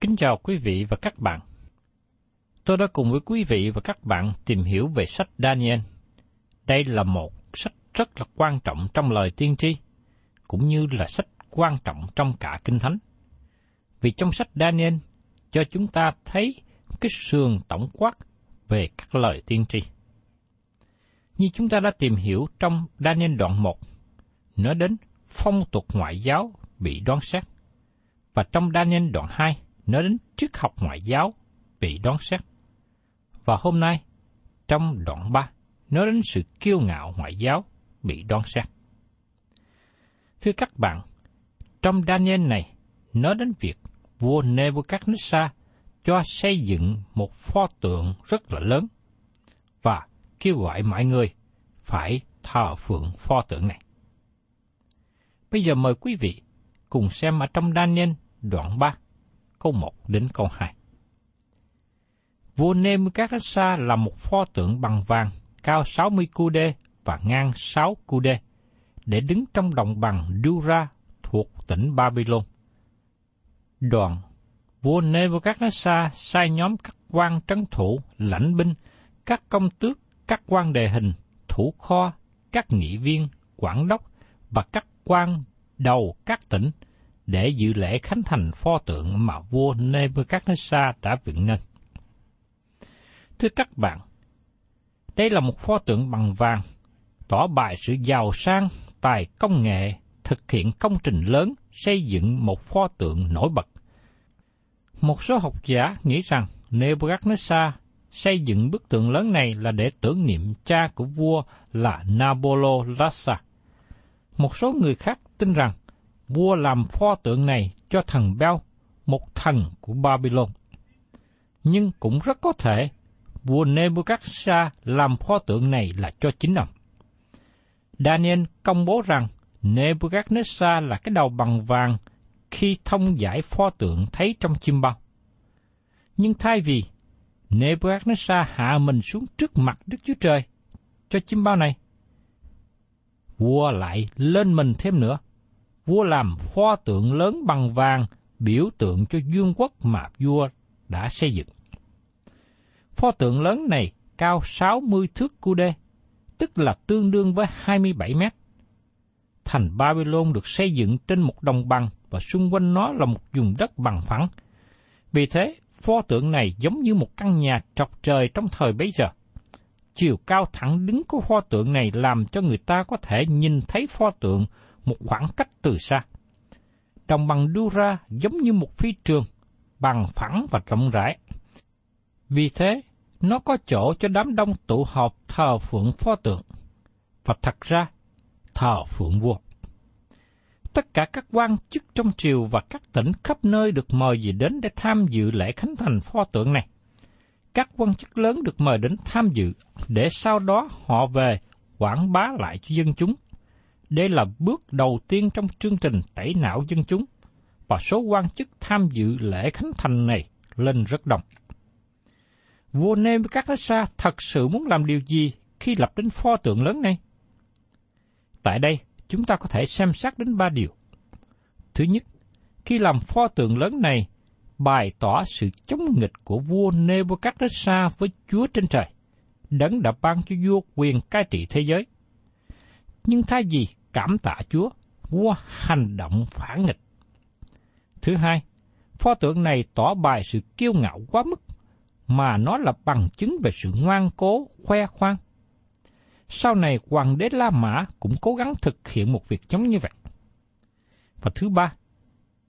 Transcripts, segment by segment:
Kính chào quý vị và các bạn. Tôi đã cùng với quý vị và các bạn tìm hiểu về sách Daniel. Đây là một sách rất là quan trọng trong lời tiên tri, cũng như là sách quan trọng trong cả Kinh Thánh. Vì trong sách Daniel cho chúng ta thấy cái sườn tổng quát về các lời tiên tri. Như chúng ta đã tìm hiểu trong Daniel đoạn 1, nói đến phong tục ngoại giáo bị đoán xét. Và trong Daniel đoạn 2, nói đến triết học ngoại giáo bị đón xét. Và hôm nay, trong đoạn 3, nói đến sự kiêu ngạo ngoại giáo bị đón xét. Thưa các bạn, trong Daniel này nói đến việc vua Nebuchadnezzar cho xây dựng một pho tượng rất là lớn và kêu gọi mọi người phải thờ phượng pho tượng này. Bây giờ mời quý vị cùng xem ở trong Daniel đoạn 3, câu 1 đến câu 2. Vua Nebuchadnezzar là một pho tượng bằng vàng cao 60 cu đê và ngang 6 cu đê, để đứng trong đồng bằng Dura thuộc tỉnh Babylon. Đoàn vua Nebuchadnezzar sai nhóm các quan trấn thủ, lãnh binh, các công tước, các quan đề hình, thủ kho, các nghị viên, quản đốc và các quan đầu các tỉnh để dự lễ khánh thành pho tượng mà vua Nebuchadnezzar đã dựng nên. Thưa các bạn, đây là một pho tượng bằng vàng, tỏ bài sự giàu sang, tài công nghệ, thực hiện công trình lớn, xây dựng một pho tượng nổi bật. Một số học giả nghĩ rằng Nebuchadnezzar xây dựng bức tượng lớn này là để tưởng niệm cha của vua là Nabolo-Lassa. Một số người khác tin rằng vua làm pho tượng này cho thần Bel, một thần của Babylon. Nhưng cũng rất có thể vua Nebuchadnezzar làm pho tượng này là cho chính ông. Daniel công bố rằng Nebuchadnezzar là cái đầu bằng vàng khi thông giải pho tượng thấy trong chim bao. Nhưng thay vì Nebuchadnezzar hạ mình xuống trước mặt Đức Chúa Trời cho chim bao này, vua lại lên mình thêm nữa. Vua làm pho tượng lớn bằng vàng biểu tượng cho vương quốc mà vua đã xây dựng. Pho tượng lớn này cao 60 thước cu đê, tức là tương đương với 27 mét. Thành Babylon được xây dựng trên một đồng bằng và xung quanh nó là một vùng đất bằng phẳng. Vì thế, Pho tượng này giống như một căn nhà trọc trời trong thời bấy giờ. Chiều cao thẳng đứng của pho tượng này làm cho người ta có thể nhìn thấy pho tượng một khoảng cách từ xa. Đồng bằng Dura giống như một phi trường, bằng phẳng và rộng rãi. Vì thế, nó có chỗ cho đám đông tụ họp thờ phượng pho tượng. Và thật ra, thờ phượng vua. Tất cả các quan chức trong triều và các tỉnh khắp nơi được mời về đến để tham dự lễ khánh thành pho tượng này. Các quan chức lớn được mời đến tham dự, để sau đó họ về quảng bá lại cho dân chúng. Đây là bước đầu tiên trong chương trình tẩy não dân chúng, và số quan chức tham dự lễ khánh thành này lên rất đông. Vua Nebuchadnezzar thật sự muốn làm điều gì khi lập đến pho tượng lớn này? Tại đây, chúng ta có thể xem xét đến ba điều. Thứ nhất, khi làm pho tượng lớn này, bày tỏ sự chống nghịch của vua Nebuchadnezzar với Chúa trên trời, đấng đã ban cho vua quyền cai trị thế giới. Nhưng thay vì cảm tạ Chúa, vua hành động phản nghịch. Thứ hai, pho tượng này tỏ bài sự kiêu ngạo quá mức, mà nó là bằng chứng về sự ngoan cố, khoe khoang. Sau này, hoàng đế La Mã cũng cố gắng thực hiện một việc giống như vậy. Và thứ ba,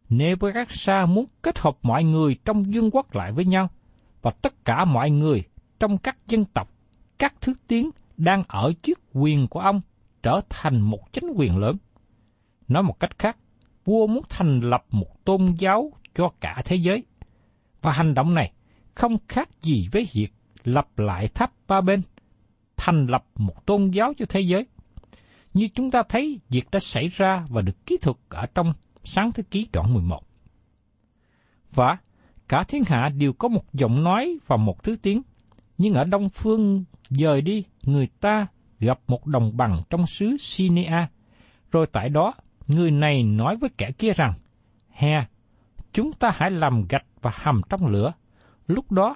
Nebuchadnezzar muốn kết hợp mọi người trong vương quốc lại với nhau, và tất cả mọi người trong các dân tộc, các thứ tiếng đang ở trước quyền của ông trở thành một chính quyền lớn. Nói một cách khác, vua muốn thành lập một tôn giáo cho cả thế giới. Và hành động này không khác gì với việc lập lại tháp ba bên, thành lập một tôn giáo cho thế giới. Như chúng ta thấy, việc đã xảy ra và được kỹ thuật ở trong sáng thế ký đoạn 11. Và cả thiên hạ đều có một giọng nói và một thứ tiếng, nhưng ở Đông Phương dời đi, người ta gặp một đồng bằng trong xứ Sinea, rồi tại đó người này nói với kẻ kia rằng, Hè, chúng ta hãy làm gạch và hầm trong lửa, lúc đó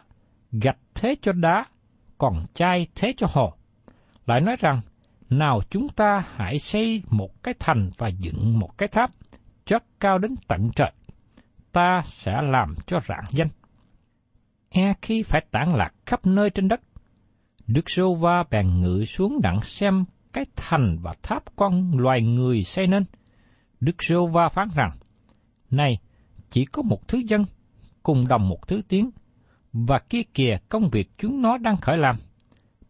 gạch thế cho đá, còn chai thế cho hồ. Lại nói rằng, nào chúng ta hãy xây một cái thành và dựng một cái tháp, chất cao đến tận trời. Ta sẽ làm cho rạng danh. E khi phải tản lạc khắp nơi trên đất, Đức Sô Va bèn ngự xuống đặng xem cái thành và tháp con loài người xây nên. Đức Sô Va phán rằng, Này, chỉ có một thứ dân, cùng đồng một thứ tiếng, và kia kìa công việc chúng nó đang khởi làm.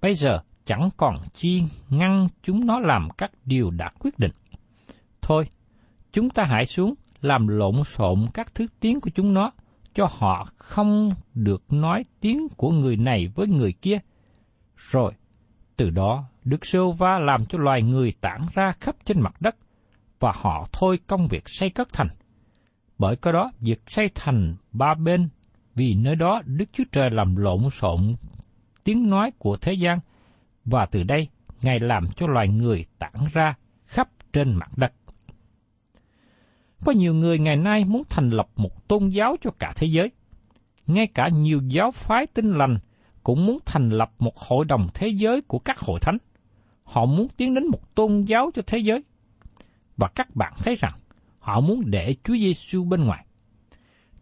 Bây giờ chẳng còn chi ngăn chúng nó làm các điều đã quyết định. Thôi, chúng ta hãy xuống làm lộn xộn các thứ tiếng của chúng nó, cho họ không được nói tiếng của người này với người kia. Rồi, từ đó Đức Sêu Va làm cho loài người tản ra khắp trên mặt đất, và họ thôi công việc xây cất thành. Bởi có đó, việc xây thành ba bên, vì nơi đó Đức Chúa Trời làm lộn xộn tiếng nói của thế gian, và từ đây Ngài làm cho loài người tản ra khắp trên mặt đất. Có nhiều người ngày nay muốn thành lập một tôn giáo cho cả thế giới. Ngay cả nhiều giáo phái tinh lành cũng muốn thành lập một hội đồng thế giới của các hội thánh. Họ muốn tiến đến một tôn giáo cho thế giới. Và các bạn thấy rằng họ muốn để Chúa Giêsu bên ngoài.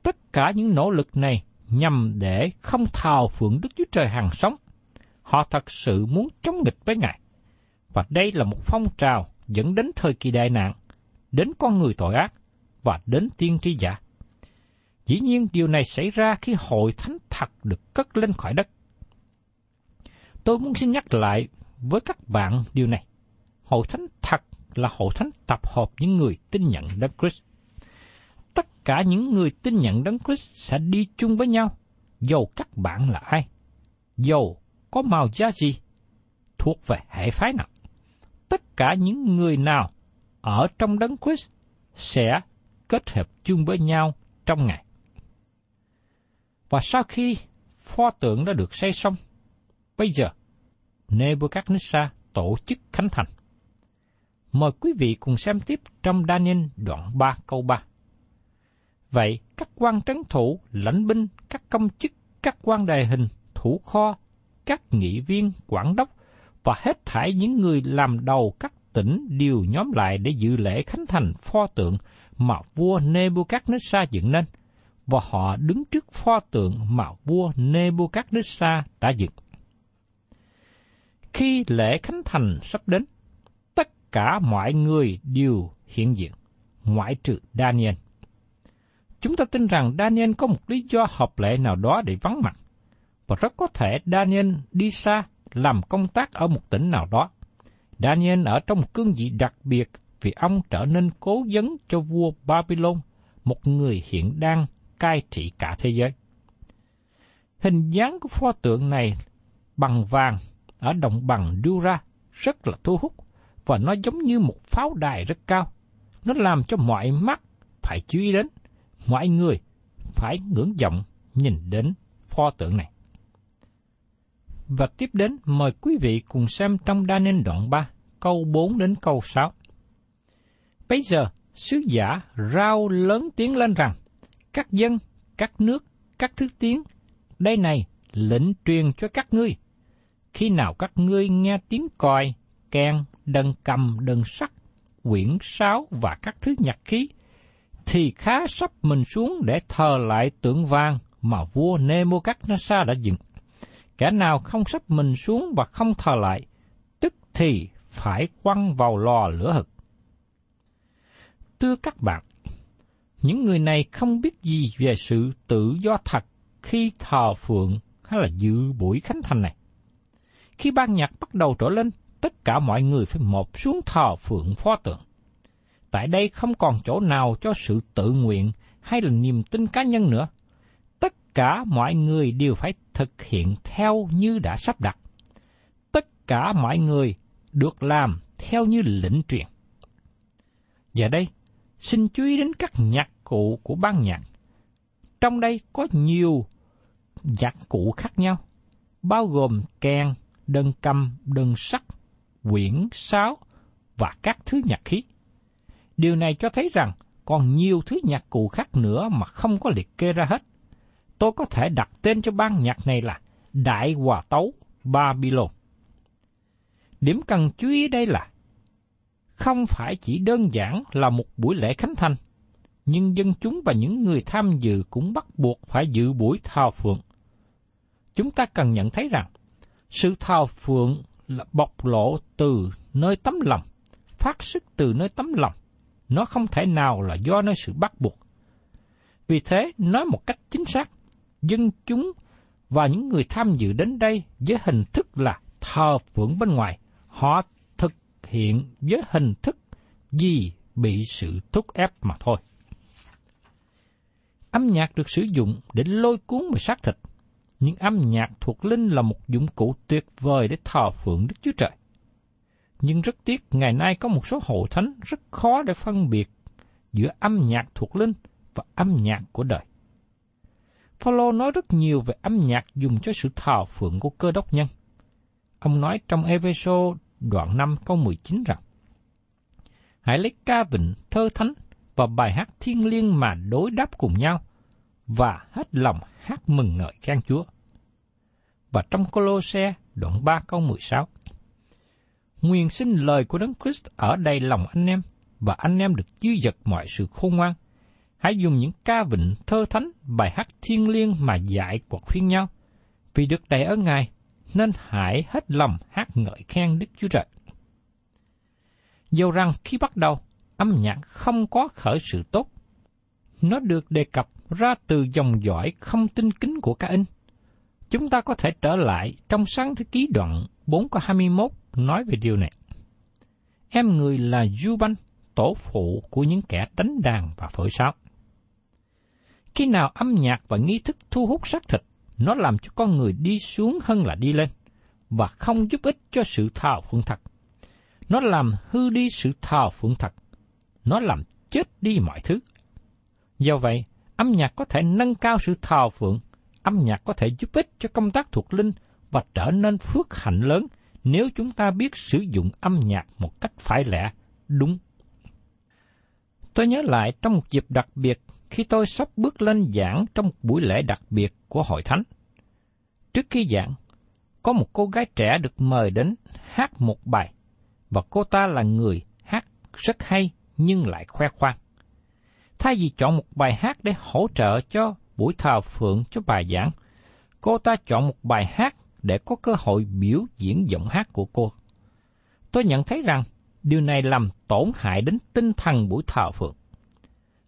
Tất cả những nỗ lực này nhằm để không thào phượng Đức Chúa Trời hàng sống. Họ thật sự muốn chống nghịch với Ngài. Và đây là một phong trào dẫn đến thời kỳ đại nạn, đến con người tội ác và đến tiên tri giả. Dĩ nhiên điều này xảy ra khi hội thánh thật được cất lên khỏi đất. Tôi muốn xin nhắc lại với các bạn điều này. Hội thánh thật là hội thánh tập hợp những người tin nhận Đấng Christ. Tất cả những người tin nhận Đấng Christ sẽ đi chung với nhau, dầu các bạn là ai, dầu có màu da gì, thuộc về hệ phái nào. Tất cả những người nào ở trong Đấng Christ sẽ kết hợp chung với nhau trong ngày. Và sau khi pho tượng đã được xây xong, bây giờ Nebuchadnezzar tổ chức khánh thành. Mời quý vị cùng xem tiếp trong Daniel đoạn 3 câu 3. Vậy các quan trấn thủ, lãnh binh, các công chức, các quan đề hình, thủ kho, các nghị viên, quản đốc và hết thảy những người làm đầu các tỉnh đều nhóm lại để dự lễ khánh thành pho tượng mà vua Nebuchadnezzar dựng nên, và họ đứng trước pho tượng mà vua Nebuchadnezzar đã dựng. Khi lễ khánh thành sắp đến, tất cả mọi người đều hiện diện, ngoại trừ Daniel. Chúng ta tin rằng Daniel có một lý do hợp lệ nào đó để vắng mặt, và rất có thể Daniel đi xa làm công tác ở một tỉnh nào đó. Daniel ở trong một cương vị đặc biệt vì ông trở nên cố vấn cho vua Babylon, một người hiện đang cai trị cả thế giới. Hình dáng của pho tượng này bằng vàng ở đồng bằng đưa ra rất là thu hút và nó giống như một pháo đài rất cao. Nó làm cho mọi mắt phải chú ý đến, mọi người phải ngưỡng vọng nhìn đến pho tượng này. Và tiếp đến mời quý vị cùng xem trong Đa Nên đoạn 3, câu 4 đến câu 6. Bây giờ, sứ giả rao lớn tiếng lên rằng, các dân, các nước, các thứ tiếng, đây này, lệnh truyền cho các ngươi. Khi nào các ngươi nghe tiếng còi, kèn, đần cầm, đần sắt, quyển sáo và các thứ nhạc khí, thì khá sắp mình xuống để thờ lại tượng vàng mà vua Nebuchadnezzar đã dựng. Kẻ nào không sắp mình xuống và không thờ lại, tức thì phải quăng vào lò lửa hực. Thưa các bạn, những người này không biết gì về sự tự do thật khi thờ phượng hay là dự buổi khánh thành này. Khi ban nhạc bắt đầu trở lên, tất cả mọi người phải một xuống thờ phượng pho tượng. Tại đây không còn chỗ nào cho sự tự nguyện hay là niềm tin cá nhân nữa. Tất cả mọi người đều phải thực hiện theo như đã sắp đặt. Tất cả mọi người được làm theo như lệnh truyền. Giờ đây, xin chú ý đến các nhạc cụ của ban nhạc. Trong đây có nhiều nhạc cụ khác nhau, bao gồm kèn, đơn cầm, đơn sắt, quyển, sáo và các thứ nhạc khí. Điều này cho thấy rằng còn nhiều thứ nhạc cụ khác nữa mà không có liệt kê ra hết. Tôi có thể đặt tên cho ban nhạc này là Đại Hòa Tấu Babylon. Điểm cần chú ý đây là không phải chỉ đơn giản là một buổi lễ khánh thành, nhưng dân chúng và những người tham dự cũng bắt buộc phải dự buổi thao phượng. Chúng ta cần nhận thấy rằng, sự thao phượng là bộc lộ từ nơi tấm lòng, phát xuất từ nơi tấm lòng. Nó không thể nào là do nơi sự bắt buộc. Vì thế, nói một cách chính xác, dân chúng và những người tham dự đến đây với hình thức là thờ phượng bên ngoài, họ hiện với hình thức gì bị sự thúc ép mà thôi. Âm nhạc được sử dụng để lôi cuốn và xác thịt, nhưng âm nhạc thuộc linh là một dụng cụ tuyệt vời để thờ phượng Đức Chúa Trời. Nhưng rất tiếc, ngày nay có một số hội thánh rất khó để phân biệt giữa âm nhạc thuộc linh và âm nhạc của đời. Phaolô nói rất nhiều về âm nhạc dùng cho sự thờ phượng của cơ đốc nhân. Ông nói trong Epheso đoạn 5 câu 19 rằng Hãy lấy ca vịnh, thơ thánh và bài hát thiên liêng mà đối đáp cùng nhau và hết lòng hát mừng ngợi khen Chúa. Và trong Colosse đoạn 3 câu 16 Nguyên sinh lời của Đấng Christ ở đầy lòng anh em và anh em được dư dật mọi sự khôn ngoan. Hãy dùng những ca vịnh, thơ thánh, bài hát thiên liêng mà dạy quật phiên nhau. Vì được đầy ở Ngài, nên hãy hết lòng hát ngợi khen Đức Chúa Trời. Dầu rằng khi bắt đầu, âm nhạc không có khởi sự tốt. Nó được đề cập ra từ dòng dõi không tinh kính của ca in. Chúng ta có thể trở lại trong sáng thế ký đoạn 4 có 21 nói về điều này. Em người là du banh, tổ phụ của những kẻ đánh đàn và phổi sáo. Khi nào âm nhạc và nghi thức thu hút xác thịt, nó làm cho con người đi xuống hơn là đi lên, và không giúp ích cho sự thờ phượng thật. Nó làm hư đi sự thờ phượng thật. Nó làm chết đi mọi thứ. Do vậy, âm nhạc có thể nâng cao sự thờ phượng, âm nhạc có thể giúp ích cho công tác thuộc linh và trở nên phước hạnh lớn nếu chúng ta biết sử dụng âm nhạc một cách phải lẽ, đúng. Tôi nhớ lại trong một dịp đặc biệt khi tôi sắp bước lên giảng trong một buổi lễ đặc biệt của hội thánh. Trước khi giảng, có một cô gái trẻ được mời đến hát một bài, và cô ta là người hát rất hay nhưng lại khoe khoang. Thay vì chọn một bài hát để hỗ trợ cho buổi thờ phượng cho bài giảng, cô ta chọn một bài hát để có cơ hội biểu diễn giọng hát của cô. Tôi nhận thấy rằng điều này làm tổn hại đến tinh thần buổi thờ phượng.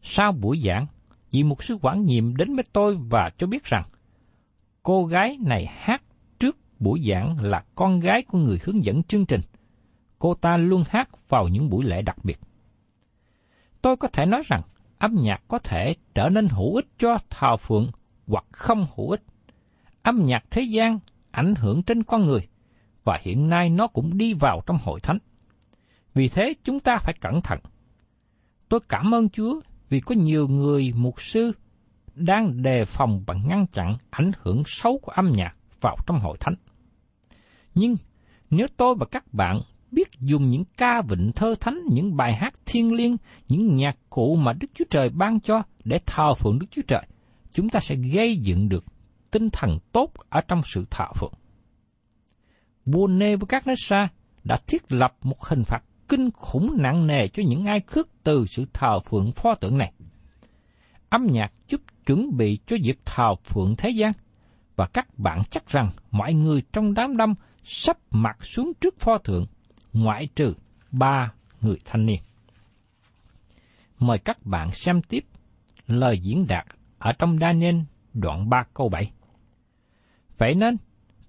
Sau buổi giảng, vị một sư quản nhiệm đến với tôi và cho biết rằng cô gái này hát trước buổi giảng là con gái của người hướng dẫn chương trình. Cô ta luôn hát vào những buổi lễ đặc biệt. Tôi có thể nói rằng âm nhạc có thể trở nên hữu ích cho thờ phượng hoặc không hữu ích. Âm nhạc thế gian ảnh hưởng trên con người, và hiện nay nó cũng đi vào trong hội thánh. Vì thế chúng ta phải cẩn thận. Tôi cảm ơn Chúa vì có nhiều người mục sư đang đề phòng và ngăn chặn ảnh hưởng xấu của âm nhạc vào trong hội thánh. Nhưng nếu tôi và các bạn biết dùng những ca vịnh thơ thánh, những bài hát thiên liêng, những nhạc cụ mà Đức Chúa Trời ban cho để thờ phượng Đức Chúa Trời, chúng ta sẽ gây dựng được tinh thần tốt ở trong sự thờ phượng. Vua Nebuchadnezzar đã thiết lập một hình phạt kinh khủng nặng nề cho những ai khước từ sự thờ phượng pho tượng này. Âm nhạc giúp chuẩn bị cho việc thờ phượng thế gian, và các bạn chắc rằng mọi người trong đám đông sắp mặt xuống trước pho tượng, ngoại trừ ba người thanh niên. Mời các bạn xem tiếp lời diễn đạt ở trong Daniel đoạn 3 câu 7. Vậy nên,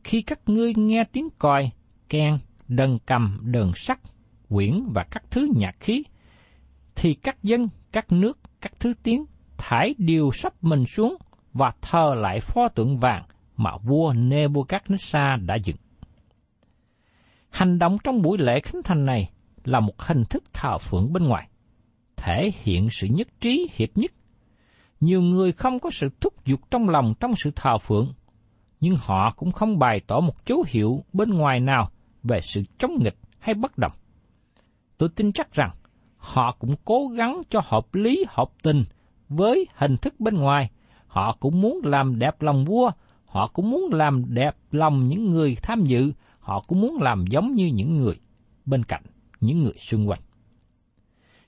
khi các ngươi nghe tiếng còi, kèn, đần cầm, đờn sắt, quyển và các thứ nhạc khí, thì các dân, các nước, các thứ tiếng thải đều sắp mình xuống và thờ lại pho tượng vàng mà vua Nebuchadnezzar đã dựng. Hành động trong buổi lễ khánh thành này là một hình thức thờ phượng bên ngoài, thể hiện sự nhất trí hiệp nhất. Nhiều người không có sự thúc giục trong lòng trong sự thờ phượng, nhưng họ cũng không bày tỏ một dấu hiệu bên ngoài nào về sự chống nghịch hay bất đồng. Tôi tin chắc rằng họ cũng cố gắng cho hợp lý hợp tình với hình thức bên ngoài. Họ cũng muốn làm đẹp lòng vua, họ cũng muốn làm đẹp lòng những người tham dự, họ cũng muốn làm giống như những người bên cạnh, những người xung quanh.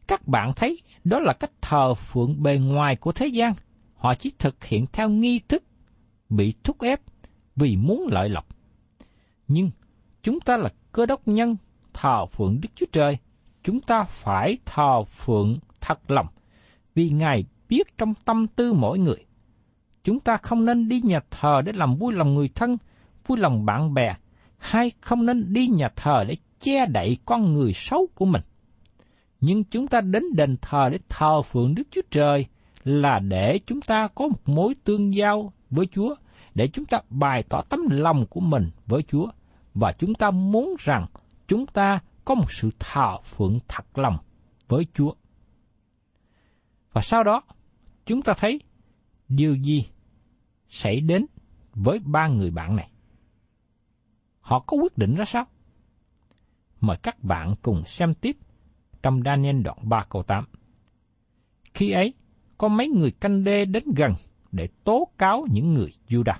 Các bạn thấy đó là cách thờ phượng bề ngoài của thế gian. Họ chỉ thực hiện theo nghi thức, bị thúc ép vì muốn lợi lộc. Nhưng chúng ta là cơ đốc nhân thờ phượng Đức Chúa Trời, chúng ta phải thờ phượng thật lòng, vì Ngài biết trong tâm tư mỗi người. Chúng ta không nên đi nhà thờ để làm vui lòng người thân, vui lòng bạn bè, hay không nên đi nhà thờ để che đậy con người xấu của mình. Nhưng chúng ta đến đền thờ để thờ phượng Đức Chúa Trời là để chúng ta có một mối tương giao với Chúa, để chúng ta bày tỏ tấm lòng của mình với Chúa, và chúng ta muốn rằng chúng ta có một sự thờ phượng thật lòng với Chúa. Và sau đó, chúng ta thấy điều gì xảy đến với ba người bạn này. Họ có quyết định ra sao? Mời các bạn cùng xem tiếp trong Daniel đoạn 3 câu 8. Khi ấy, có mấy người canh đê đến gần để tố cáo những người Judah.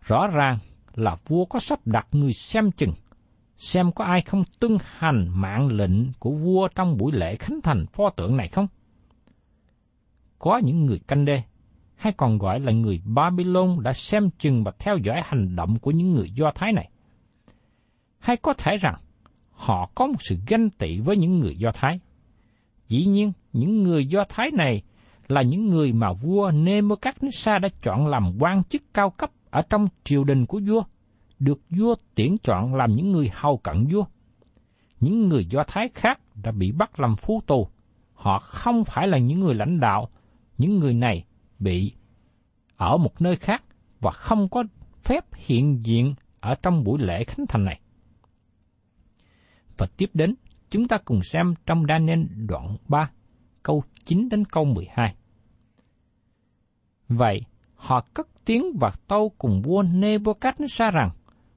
Rõ ràng là vua có sắp đặt người xem chừng, xem có ai không tuân hành mạng lệnh của vua trong buổi lễ khánh thành pho tượng này không? Có những người canh đê, hay còn gọi là người Babylon đã xem chừng và theo dõi hành động của những người Do Thái này. Hay có thể rằng họ có một sự ganh tị với những người Do Thái. Dĩ nhiên, những người Do Thái này là những người mà vua Nebuchadnezzar đã chọn làm quan chức cao cấp ở trong triều đình của vua, được vua tuyển chọn làm những người hầu cận vua. Những người Do Thái khác đã bị bắt làm phú tù. Họ không phải là những người lãnh đạo, những người này bị ở một nơi khác và không có phép hiện diện ở trong buổi lễ khánh thành này. Và tiếp đến, chúng ta cùng xem trong Daniel đoạn 3, câu 9 đến câu 12. Vậy, họ cất tiếng và tâu cùng vua Nebuchadnezzar rằng,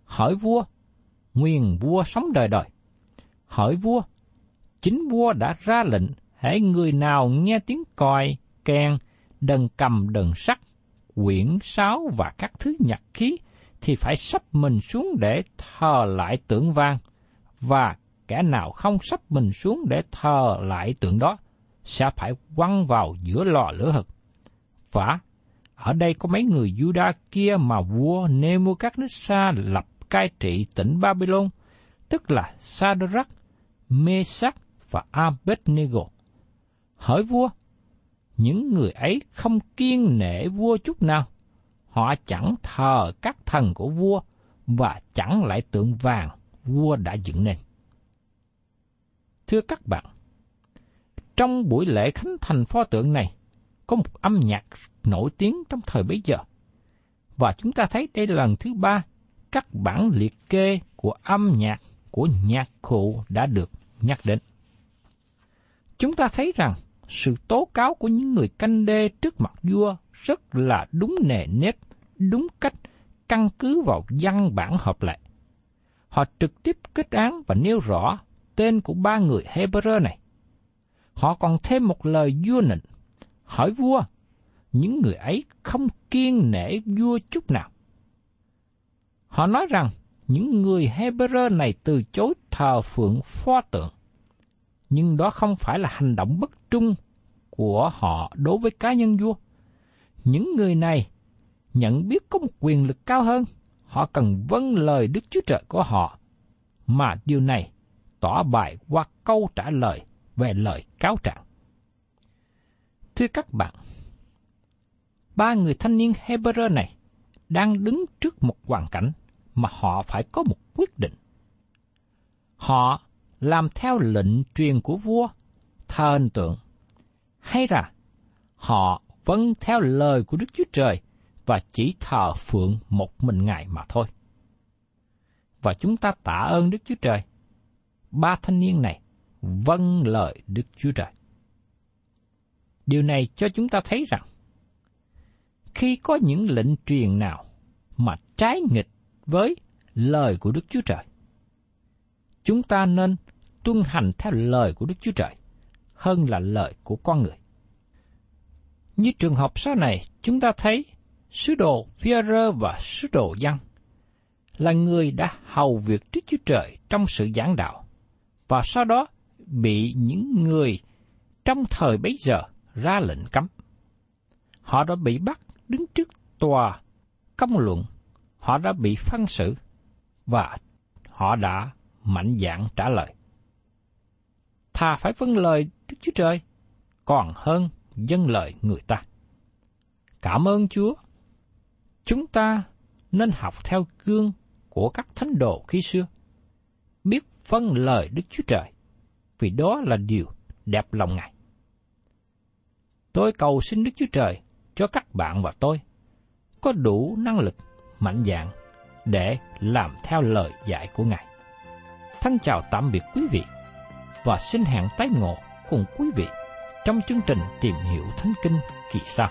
hỏi vua, nguyên vua sống đời đời. Hỏi vua, chính vua đã ra lệnh, hãy người nào nghe tiếng còi, kèn, đần cầm đần sắt, quyển sáo và các thứ nhạc khí thì phải sắp mình xuống để thờ lại tượng vang, và kẻ nào không sắp mình xuống để thờ lại tượng đó, sẽ phải quăng vào giữa lò lửa hực. vả, ở đây có mấy người Juda kia mà vua Nebuchadnezzar lập cai trị tỉnh Babylon, tức là Sadrach, Mesach và Abednego. Hỏi vua, những người ấy không kiên nể vua chút nào. Họ chẳng thờ các thần của vua và chẳng lại tượng vàng vua đã dựng nên. Thưa các bạn, trong buổi lễ khánh thành pho tượng này, có một âm nhạc nổi tiếng trong thời bấy giờ. Và chúng ta thấy đây là lần thứ ba các bản liệt kê của âm nhạc của nhạc cụ đã được nhắc đến. Chúng ta thấy rằng sự tố cáo của những người canh đê trước mặt vua rất là đúng nề nếp, đúng cách, căn cứ vào văn bản hợp lệ. Họ trực tiếp kết án và nêu rõ tên của ba người Hebrew này. Họ còn thêm một lời vua nịnh, hỏi vua, những người ấy không kiên nể vua chút nào. Họ nói rằng những người Hebrew này từ chối thờ phượng pho tượng. Nhưng đó không phải là hành động bất trung của họ đối với cá nhân vua. Những người này nhận biết có một quyền lực cao hơn, họ cần vâng lời Đức Chúa Trời của họ, mà điều này tỏ bài qua câu trả lời về lời cáo trạng. Thưa các bạn, ba người thanh niên Hebrew này đang đứng trước một hoàn cảnh mà họ phải có một quyết định. Họ làm theo lệnh truyền của vua, thờ hình tượng, hay là họ vâng theo lời của Đức Chúa Trời và chỉ thờ phượng một mình Ngài mà thôi. Và chúng ta tạ ơn Đức Chúa Trời. Ba thanh niên này vâng lời Đức Chúa Trời. Điều này cho chúng ta thấy rằng, khi có những lệnh truyền nào mà trái nghịch với lời của Đức Chúa Trời, chúng ta nên tuân hành theo lời của Đức Chúa Trời hơn là lời của con người. Như trường hợp sau này, chúng ta thấy sứ đồ Führer và sứ đồ Giăng là người đã hầu việc Đức Chúa Trời trong sự giảng đạo, và sau đó bị những người trong thời bấy giờ ra lệnh cấm. Họ đã bị bắt đứng trước tòa công luận, họ đã bị phân xử, và họ đã mạnh dạn trả lời. Thà phải vâng lời Đức Chúa Trời, còn hơn dân lời người ta. Cảm ơn Chúa. Chúng ta nên học theo gương của các thánh đồ khi xưa, biết phân lời Đức Chúa Trời, vì đó là điều đẹp lòng Ngài. Tôi cầu xin Đức Chúa Trời cho các bạn và tôi có đủ năng lực, mạnh dạn để làm theo lời dạy của Ngài. Thân chào tạm biệt quý vị và xin hẹn tái ngộ cùng quý vị trong chương trình tìm hiểu Thánh Kinh kỳ sau.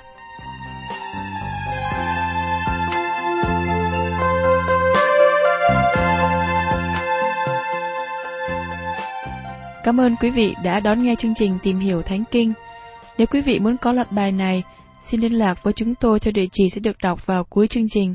Cảm ơn quý vị đã đón nghe chương trình Tìm hiểu Thánh Kinh. Nếu quý vị muốn có loạt bài này, xin liên lạc với chúng tôi theo địa chỉ sẽ được đọc vào cuối chương trình.